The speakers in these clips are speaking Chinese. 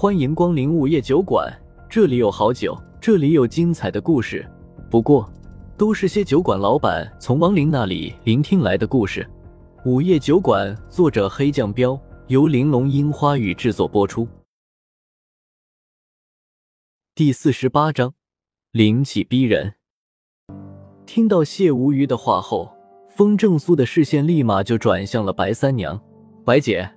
欢迎光临午夜酒馆，这里有好酒，这里有精彩的故事。不过，都是些酒馆老板从亡灵那里聆听来的故事。午夜酒馆，作者黑酱标，由玲珑樱花雨制作播出。第四十八章，灵气逼人。听到谢无虞的话后，风正苏的视线立马就转向了白三娘。白姐，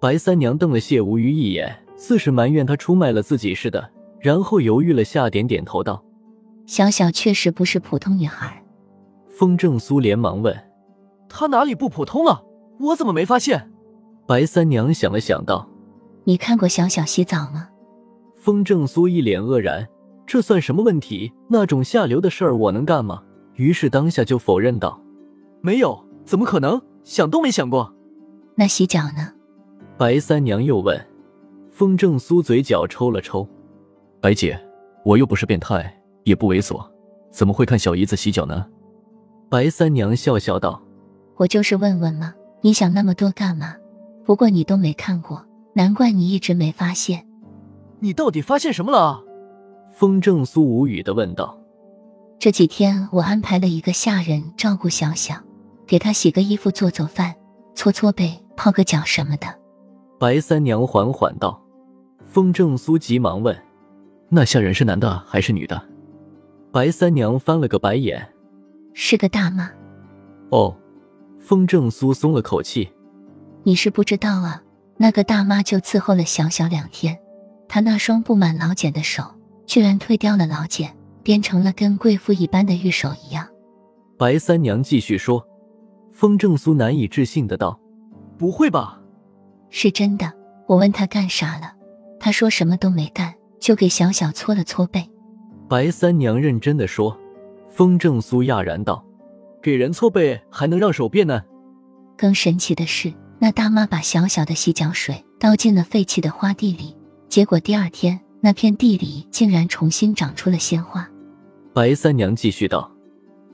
白三娘瞪了谢无虞一眼。似是埋怨他出卖了自己似的，然后犹豫了下，点点头道：“小小确实不是普通女孩。”风正苏连忙问：“她哪里不普通了？我怎么没发现？”白三娘想了想道：“你看过小小洗澡吗？”风正苏一脸愕然：“这算什么问题？那种下流的事儿我能干吗？”于是当下就否认道：“没有，怎么可能？想都没想过。”那洗脚呢？白三娘又问。风正苏嘴角抽了抽，白姐，我又不是变态，也不猥琐，怎么会看小姨子洗脚呢？白三娘笑笑道：“我就是问问嘛，你想那么多干嘛？不过你都没看过，难怪你一直没发现。你到底发现什么了？”风正苏无语的问道：“这几天我安排了一个下人照顾小小，给她洗个衣服、做做饭、搓搓背、泡个脚什么的。”白三娘缓缓道。风正苏急忙问：“那下人是男的还是女的？”白三娘翻了个白眼：“是个大妈。”哦，风正苏松了口气：“你是不知道啊，那个大妈就伺候了小小两天，她那双布满老茧的手居然退掉了老茧，变成了跟贵妇一般的玉手一样。”白三娘继续说：“风正苏难以置信的道：‘不会吧？’是真的。我问他干啥了。”他说什么都没干，就给小小搓了搓背。白三娘认真的说。风正苏讶然道：“给人搓背还能让手变呢？”更神奇的是，那大妈把小小的洗脚水倒进了废弃的花地里，结果第二天那片地里竟然重新长出了鲜花。白三娘继续道：“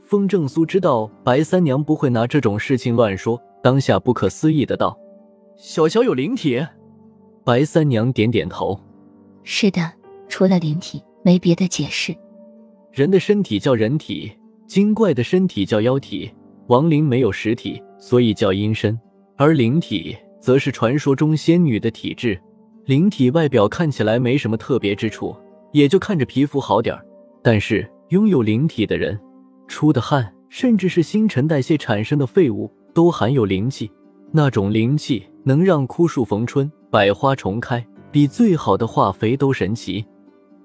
风正苏知道白三娘不会拿这种事情乱说，当下不可思议的道：‘小小有灵体。’”白三娘点点头：“是的，除了灵体，没别的解释。人的身体叫人体，精怪的身体叫妖体。亡灵没有实体，所以叫阴身；而灵体则是传说中仙女的体质。灵体外表看起来没什么特别之处，也就看着皮肤好点儿。但是拥有灵体的人，出的汗，甚至是新陈代谢产生的废物，都含有灵气。那种灵气能让枯树逢春。”百花重开，比最好的化肥都神奇。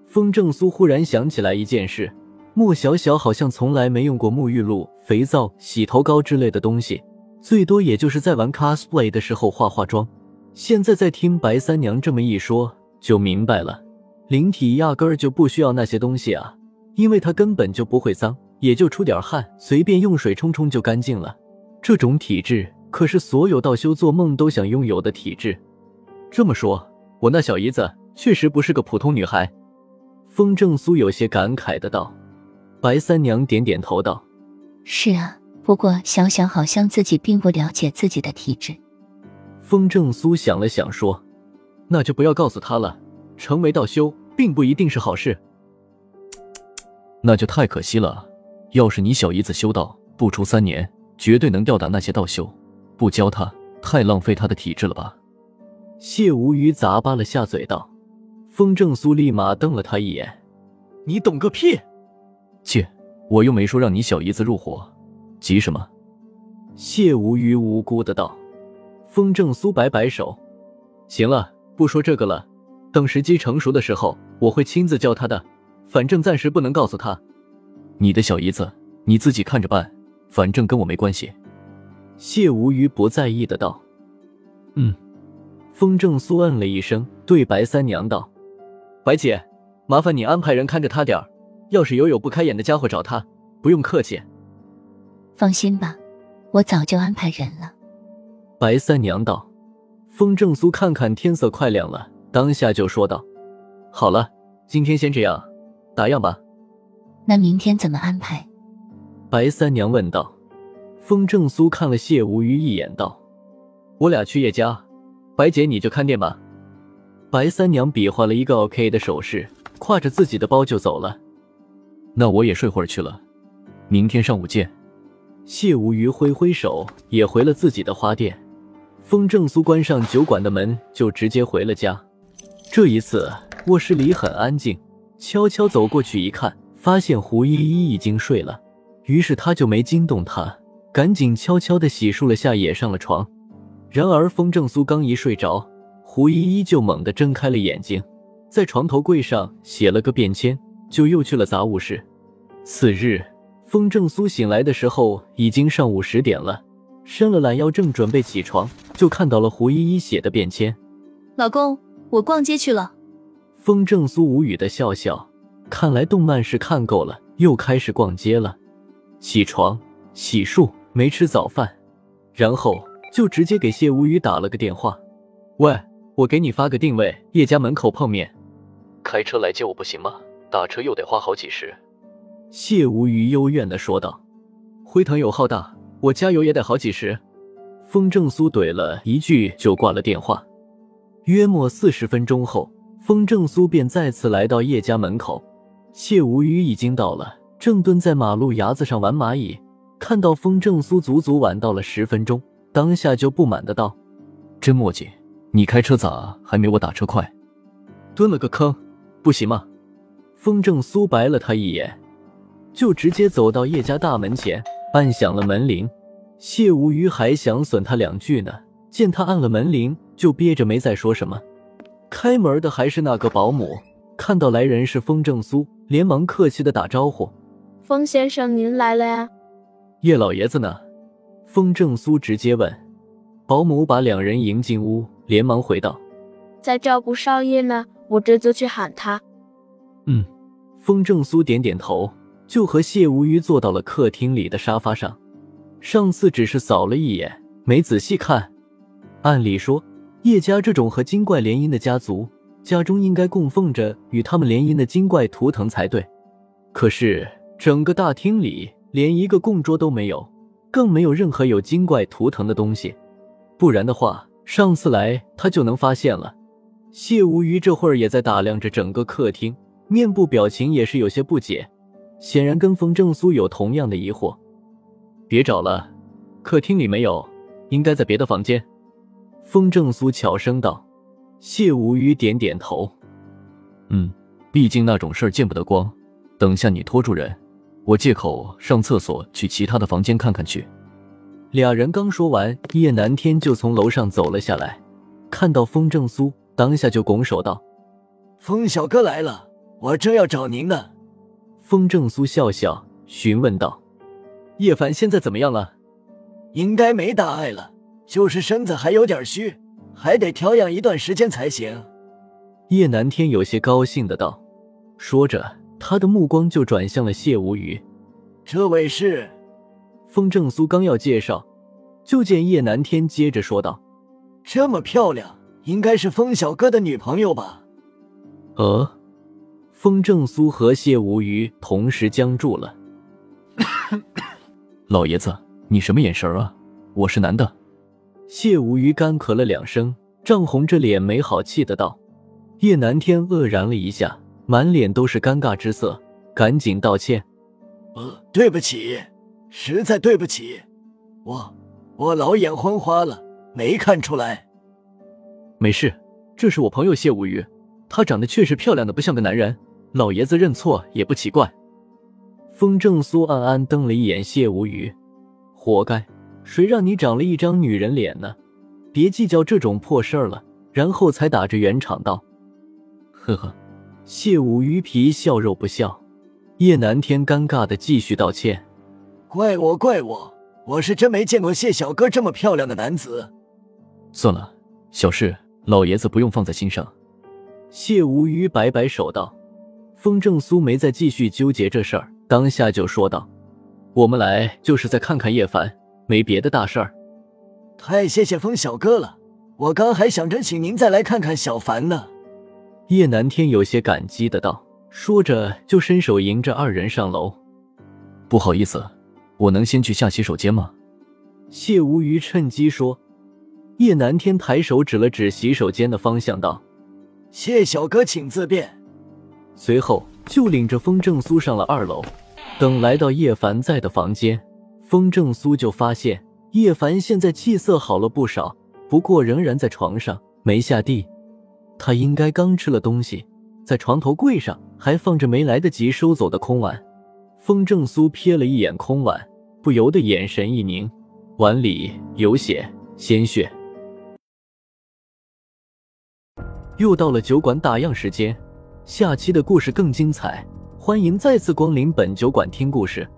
风正苏忽然想起来一件事：莫小小好像从来没用过沐浴露、肥皂、洗头膏之类的东西，最多也就是在玩 cosplay 的时候化化妆。现在再听白三娘这么一说，就明白了，灵体压根儿就不需要那些东西啊，因为它根本就不会脏，也就出点汗，随便用水冲冲就干净了。这种体质可是所有道修做梦都想拥有的体质。这么说，我那小姨子确实不是个普通女孩。风正苏有些感慨的道。白三娘点点头道：“是啊，不过想想好像自己并不了解自己的体质。”风正苏想了想说：“那就不要告诉她了。成为道修并不一定是好事。”那就太可惜了。要是你小姨子修道不出三年，绝对能吊打那些道修。不教他，太浪费他的体质了吧？谢无虞咂巴了下嘴道：“风正苏立马瞪了他一眼，你懂个屁！切，我又没说让你小姨子入伙，急什么？”谢无虞无辜的道。风正苏摆摆手：“行了，不说这个了。等时机成熟的时候，我会亲自教他的。反正暂时不能告诉他。你的小姨子，你自己看着办，反正跟我没关系。”谢无虞不在意的道：“嗯。”风正苏嗯了一声，对白三娘道：“白姐，麻烦你安排人看着他点儿。要是有有不开眼的家伙找他，不用客气。”放心吧，我早就安排人了。”白三娘道。风正苏看看天色快亮了，当下就说道：“好了，今天先这样，打烊吧。”那明天怎么安排？”白三娘问道。风正苏看了谢无虞一眼，道：“我俩去叶家。”白姐，你就看店吧。白三娘比划了一个 OK 的手势，挎着自己的包就走了。那我也睡会儿去了，明天上午见。谢无鱼挥挥手，也回了自己的花店。风正苏关上酒馆的门，就直接回了家。这一次卧室里很安静，悄悄走过去一看，发现胡依依已经睡了，于是他就没惊动她，赶紧悄悄的洗漱了下，也上了床。然而风正苏刚一睡着，胡依依就猛地睁开了眼睛，在床头柜上写了个便签，就又去了杂物室。次日，风正苏醒来的时候已经上午十点了，伸了懒腰，正准备起床，就看到了胡依依写的便签。老公。我逛街去了。风正苏无语的笑笑，看来动漫是看够了，又开始逛街了。起床、洗漱，没吃早饭，然后就直接给谢无语打了个电话：“喂，我给你发个定位，叶家门口碰面。开车来接我不行吗？打车又得花好几十。”谢无语幽怨的说道：“辉腾油耗大，我加油也得好几十。”风正苏怼了一句就挂了电话。约莫四十分钟后，风正苏便再次来到叶家门口。谢无虞已经到了，正蹲在马路牙子上玩蚂蚁。看到风正苏足足晚到了十分钟，当下就不满的道：“真磨叽，你开车咋还没我打车快？蹲了个坑，不行吗？”风正苏白了他一眼，就直接走到叶家大门前，按响了门铃。谢无虞还想损他两句呢，见他按了门铃。就憋着没再说什么。开门的还是那个保姆，看到来人是风正苏，连忙客气的打招呼：“风先生，您来了呀。”叶老爷子呢？风正苏直接问。保姆把两人迎进屋，连忙回道：“在照顾少爷呢，我这就去喊他。”嗯，风正苏点点头，就和谢无虞坐到了客厅里的沙发上。上次只是扫了一眼，没仔细看。按理说。叶家这种和精怪联姻的家族，家中应该供奉着与他们联姻的精怪图腾才对。可是整个大厅里连一个供桌都没有，更没有任何有精怪图腾的东西。不然的话，上次来他就能发现了。谢无虞这会儿也在打量着整个客厅，面部表情也是有些不解，显然跟风正苏有同样的疑惑。别找了，客厅里没有，应该在别的房间。风正苏悄声道：“谢无虞点点头，嗯，毕竟那种事儿见不得光。等下你拖住人，我借口上厕所去其他的房间看看去。”俩人刚说完，叶南天就从楼上走了下来，看到风正苏，当下就拱手道：“风小哥来了，我正要找您呢。”风正苏笑笑，询问道：“叶凡现在怎么样了？应该没大碍了。”就是身子还有点虚，还得调养一段时间才行。叶南天有些高兴的道，说着，他的目光就转向了谢无虞。这位是风正苏，刚要介绍，就见叶南天接着说道：“这么漂亮，应该是风小哥的女朋友吧？”呃，风正苏和谢无虞同时僵住了。老爷子，你什么眼神啊？我是男的。谢无虞干咳了两声，涨红着脸，没好气的道：“叶南天愕然了一下，满脸都是尴尬之色，赶紧道歉：‘呃，对不起，实在对不起，我我老眼昏花了，没看出来。’没事，这是我朋友谢无虞，她长得确实漂亮的不像个男人，老爷子认错也不奇怪。”风正苏暗暗瞪了一眼谢无虞，活该。谁让你长了一张女人脸呢？别计较这种破事儿了。然后才打着圆场道：“呵呵。”谢无鱼皮笑肉不笑。叶南天尴尬的继续道歉：“怪我，怪我，我是真没见过谢小哥这么漂亮的男子。”算了，小事，老爷子不用放在心上。谢无鱼摆摆手道：“风正苏没再继续纠结这事儿，当下就说道：‘我们来就是再看看叶凡。’”没别的大事儿，太谢谢风小哥了。我刚还想着请您再来看看小凡呢。叶南天有些感激的道，说着就伸手迎着二人上楼。不好意思，我能先去下洗手间吗？谢无虞趁机说。叶南天抬手指了指洗手间的方向，道：“谢小哥，请自便。随后就领着风正苏上了二楼。等来到叶凡在的房间，风正苏就发现叶凡现在气色好了不少，不过仍然在床上没下地。他应该刚吃了东西，在床头柜上还放着没来得及收走的空碗。风正苏瞥了一眼空碗，不由得眼神一凝，碗里有血，鲜血。又到了酒馆打烊时间，下期的故事更精彩，欢迎再次光临本酒馆听故事。